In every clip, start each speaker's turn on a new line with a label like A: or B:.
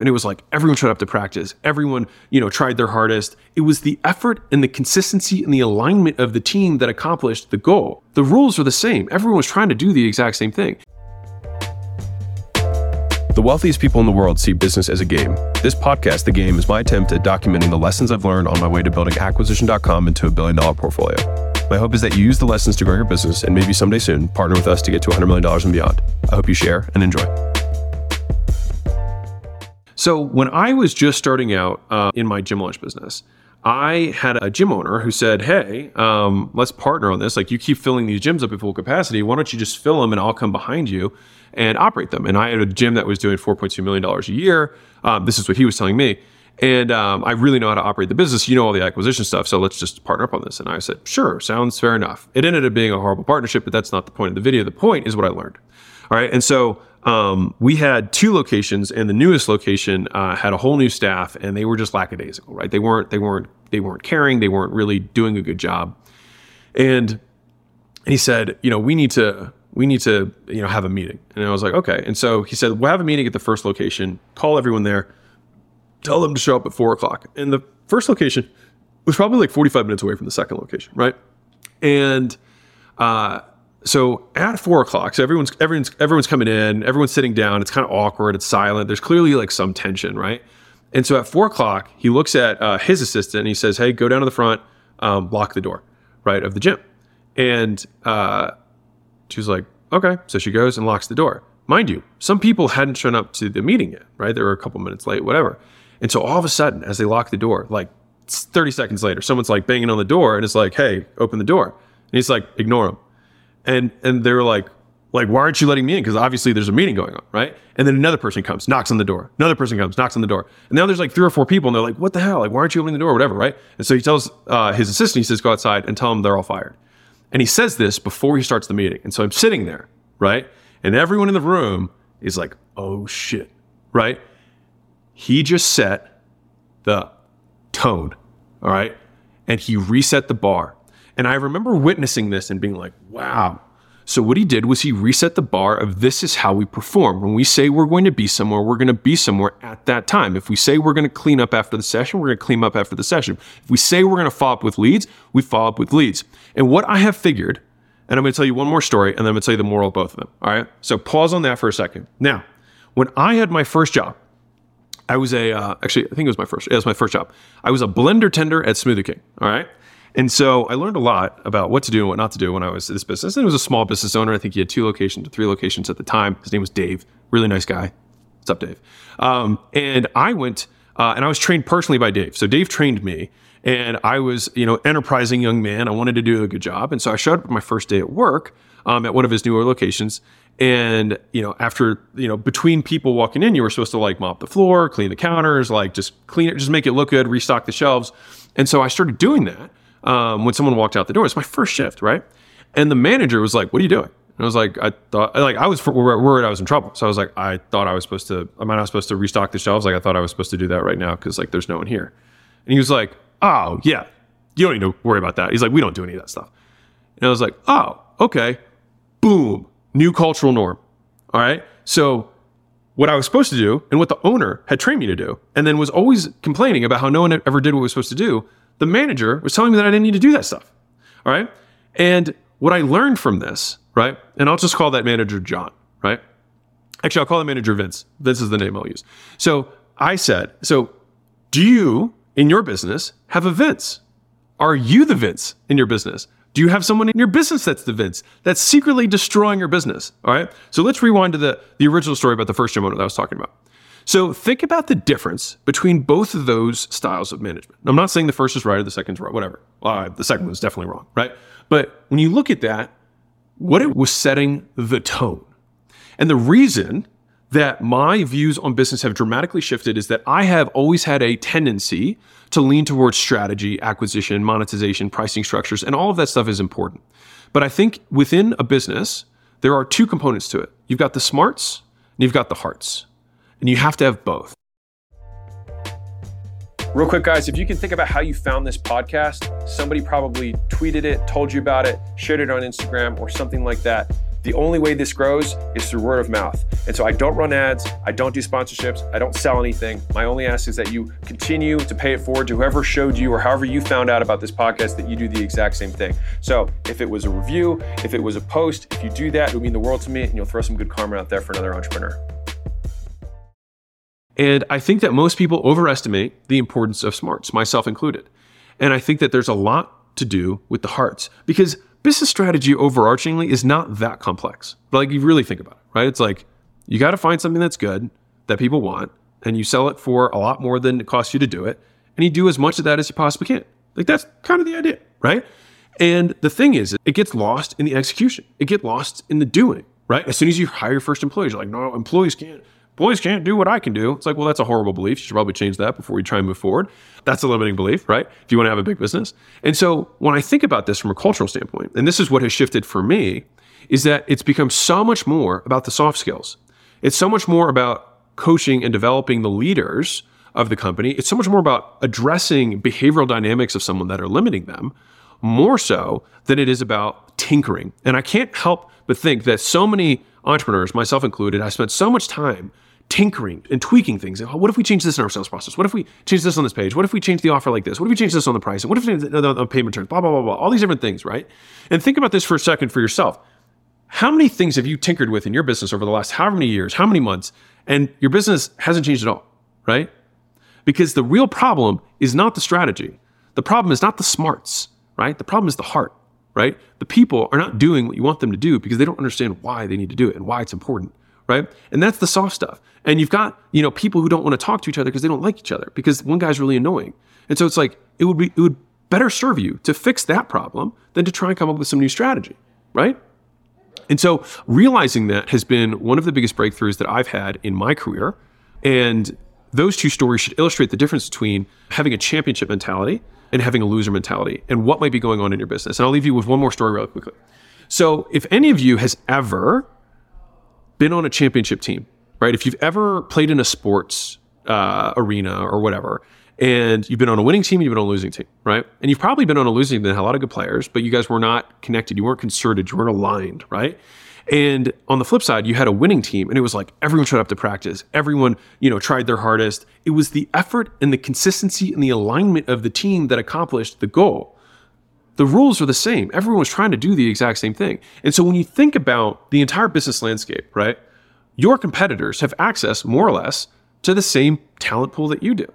A: And it was like everyone showed up to practice. Everyone, you know, tried their hardest. It was the effort and the consistency and the alignment of the team that accomplished the goal. The rules were the same. Everyone was trying to do the exact same thing. The wealthiest people in the world see business as a game. This podcast, The Game, is my attempt at documenting the lessons I've learned on my way to building acquisition.com into a billion dollar portfolio. My hope is that you use the lessons to grow your business and maybe someday soon partner with us to get to $100 million and beyond. I hope you share and enjoy. So, when I was just starting out uh, in my gym launch business, I had a gym owner who said, Hey, um, let's partner on this. Like, you keep filling these gyms up at full capacity. Why don't you just fill them and I'll come behind you and operate them? And I had a gym that was doing $4.2 million a year. Um, this is what he was telling me. And um, I really know how to operate the business. You know all the acquisition stuff. So let's just partner up on this. And I said, Sure, sounds fair enough. It ended up being a horrible partnership, but that's not the point of the video. The point is what I learned. All right. And so um, we had two locations, and the newest location uh, had a whole new staff, and they were just lackadaisical, right? They weren't, they weren't, they weren't caring. They weren't really doing a good job. And he said, you know, we need to, we need to, you know, have a meeting. And I was like, okay. And so he said, we'll have a meeting at the first location. Call everyone there. Tell them to show up at four o'clock. And the first location was probably like 45 minutes away from the second location, right? And uh, so at four o'clock, so everyone's everyone's everyone's coming in, everyone's sitting down. It's kind of awkward. It's silent. There's clearly like some tension, right? And so at four o'clock, he looks at uh, his assistant and he says, "Hey, go down to the front, um, lock the door, right of the gym." And uh, she was like, "Okay." So she goes and locks the door. Mind you, some people hadn't shown up to the meeting yet, right? They were a couple minutes late, whatever. And so all of a sudden, as they lock the door, like 30 seconds later, someone's like banging on the door and it's like, "Hey, open the door." And he's like, "Ignore him." And and they were like like why aren't you letting me in? Because obviously there's a meeting going on right? And then another person comes knocks on the door. Another person comes knocks on the door. And now there's like three or four people and they're like what the hell? Like why aren't you opening the door? Whatever right? And so he tells uh, his assistant he says go outside and tell them they're all fired. And he says this before he starts the meeting. And so i'm sitting there right? And everyone in the room is like oh shit right? He just set the tone all right? And he reset the bar and I remember witnessing this and being like, wow. So what he did was he reset the bar of this is how we perform. When we say we're going to be somewhere, we're going to be somewhere at that time. If we say we're going to clean up after the session, we're going to clean up after the session. If we say we're going to follow up with leads, we follow up with leads. And what I have figured, and I'm going to tell you one more story, and then I'm going to tell you the moral of both of them. All right. So pause on that for a second. Now, when I had my first job, I was a uh, actually I think it was my first it was my first job. I was a blender tender at Smoothie King. All right. And so I learned a lot about what to do and what not to do when I was in this business. And it was a small business owner. I think he had two locations or three locations at the time. His name was Dave, really nice guy. What's up, Dave? Um, and I went uh, and I was trained personally by Dave. So Dave trained me, and I was, you know, enterprising young man. I wanted to do a good job, and so I showed up my first day at work um, at one of his newer locations. And you know, after you know, between people walking in, you were supposed to like mop the floor, clean the counters, like just clean it, just make it look good, restock the shelves. And so I started doing that um, when someone walked out the door. It's my first shift, right? And the manager was like, "What are you doing?" And I was like, "I thought like I was worried I was in trouble." So I was like, "I thought I was supposed to. Am I not supposed to restock the shelves? Like I thought I was supposed to do that right now because like there's no one here." And he was like, "Oh yeah, you don't need to worry about that." He's like, "We don't do any of that stuff." And I was like, "Oh okay." Boom, new cultural norm. All right, so what I was supposed to do and what the owner had trained me to do, and then was always complaining about how no one ever did what was supposed to do the manager was telling me that I didn't need to do that stuff. All right. And what I learned from this, right? And I'll just call that manager John, right? Actually, I'll call the manager Vince. Vince is the name I'll use. So I said, so do you in your business have a Vince? Are you the Vince in your business? Do you have someone in your business that's the Vince that's secretly destroying your business? All right. So let's rewind to the, the original story about the first gym owner that I was talking about. So think about the difference between both of those styles of management. I'm not saying the first is right or the second is right, whatever. Uh, the second was definitely wrong, right? But when you look at that, what it was setting the tone. And the reason that my views on business have dramatically shifted is that I have always had a tendency to lean towards strategy, acquisition, monetization, pricing structures, and all of that stuff is important. But I think within a business, there are two components to it. You've got the smarts and you've got the hearts. And you have to have both. Real quick, guys, if you can think about how you found this podcast, somebody probably tweeted it, told you about it, shared it on Instagram, or something like that. The only way this grows is through word of mouth. And so I don't run ads, I don't do sponsorships, I don't sell anything. My only ask is that you continue to pay it forward to whoever showed you or however you found out about this podcast that you do the exact same thing. So if it was a review, if it was a post, if you do that, it would mean the world to me and you'll throw some good karma out there for another entrepreneur. And I think that most people overestimate the importance of smarts, myself included. And I think that there's a lot to do with the hearts because business strategy overarchingly is not that complex. But like you really think about it, right? It's like you got to find something that's good that people want and you sell it for a lot more than it costs you to do it and you do as much of that as you possibly can. Like that's kind of the idea, right? And the thing is, it gets lost in the execution. It gets lost in the doing, right? As soon as you hire your first employees, you're like, no, employees can't employees can't do what I can do. It's like, well, that's a horrible belief. You should probably change that before you try and move forward. That's a limiting belief, right? If you want to have a big business. And so when I think about this from a cultural standpoint, and this is what has shifted for me, is that it's become so much more about the soft skills. It's so much more about coaching and developing the leaders of the company. It's so much more about addressing behavioral dynamics of someone that are limiting them, more so than it is about tinkering. And I can't help but think that so many entrepreneurs, myself included, I spent so much time tinkering and tweaking things. What if we change this in our sales process? What if we change this on this page? What if we change the offer like this? What if we change this on the price? What if we change the payment terms? Blah, blah, blah, blah. All these different things, right? And think about this for a second for yourself. How many things have you tinkered with in your business over the last however many years, how many months, and your business hasn't changed at all, right? Because the real problem is not the strategy. The problem is not the smarts, right? The problem is the heart, right? The people are not doing what you want them to do because they don't understand why they need to do it and why it's important right? And that's the soft stuff. And you've got, you know, people who don't want to talk to each other because they don't like each other because one guy's really annoying. And so it's like it would be it would better serve you to fix that problem than to try and come up with some new strategy, right? And so realizing that has been one of the biggest breakthroughs that I've had in my career. And those two stories should illustrate the difference between having a championship mentality and having a loser mentality and what might be going on in your business. And I'll leave you with one more story real quickly. So if any of you has ever been on a championship team, right? If you've ever played in a sports uh, arena or whatever, and you've been on a winning team, you've been on a losing team, right? And you've probably been on a losing team that had a lot of good players, but you guys were not connected, you weren't concerted, you weren't aligned, right? And on the flip side, you had a winning team, and it was like everyone showed up to practice. Everyone, you know, tried their hardest. It was the effort and the consistency and the alignment of the team that accomplished the goal the rules are the same. Everyone was trying to do the exact same thing. And so when you think about the entire business landscape, right, your competitors have access more or less to the same talent pool that you do.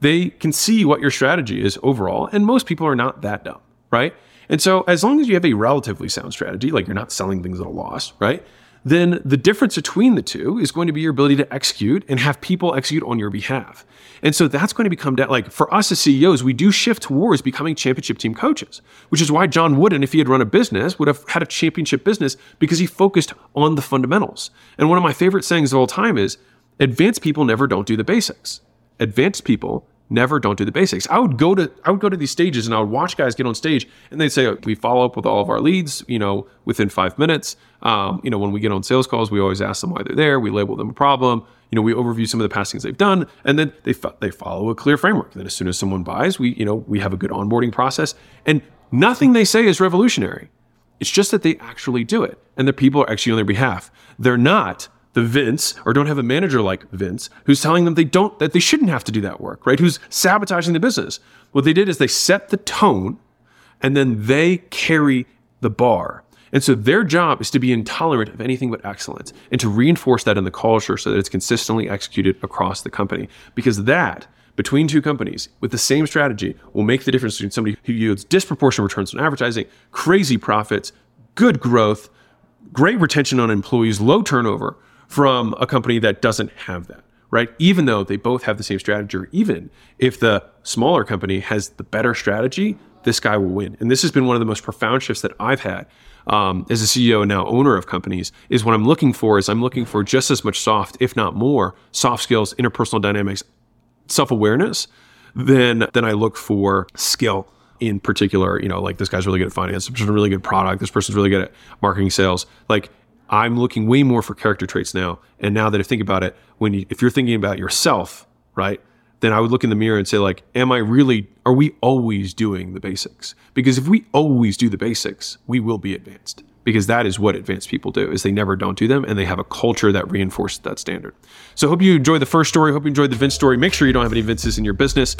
A: They can see what your strategy is overall, and most people are not that dumb, right? And so as long as you have a relatively sound strategy, like you're not selling things at a loss, right? then the difference between the two is going to be your ability to execute and have people execute on your behalf. And so that's going to become like for us as CEOs, we do shift towards becoming championship team coaches, which is why John Wooden, if he had run a business, would have had a championship business because he focused on the fundamentals. And one of my favorite sayings of all time is advanced people never don't do the basics. Advanced people never don't do the basics. I would go to I would go to these stages and I would watch guys get on stage and they'd say we follow up with all of our leads, you know, within five minutes. Um, you know, when we get on sales calls, we always ask them why they're there. We label them a problem. You know, we overview some of the past things they've done, and then they fo- they follow a clear framework. Then as soon as someone buys, we you know we have a good onboarding process, and nothing they say is revolutionary. It's just that they actually do it, and the people are actually on their behalf. They're not the Vince or don't have a manager like Vince who's telling them they don't that they shouldn't have to do that work, right? Who's sabotaging the business. What they did is they set the tone and then they carry the bar. And so their job is to be intolerant of anything but excellence and to reinforce that in the culture so that it's consistently executed across the company. Because that between two companies with the same strategy will make the difference between somebody who yields disproportionate returns on advertising, crazy profits, good growth, great retention on employees, low turnover, from a company that doesn't have that, right? Even though they both have the same strategy, or even if the smaller company has the better strategy, this guy will win. And this has been one of the most profound shifts that I've had um, as a CEO and now owner of companies. Is what I'm looking for is I'm looking for just as much soft, if not more, soft skills, interpersonal dynamics, self awareness, than than I look for skill in particular, you know, like this guy's really good at finance, this person's really good product, this person's really good at marketing sales. Like I'm looking way more for character traits now. And now that I think about it, when you, if you're thinking about yourself, right, then I would look in the mirror and say, like, am I really, are we always doing the basics? Because if we always do the basics, we will be advanced, because that is what advanced people do is they never don't do them and they have a culture that reinforces that standard. So I hope you enjoy the first story. Hope you enjoyed the vince story. Make sure you don't have any vinces in your business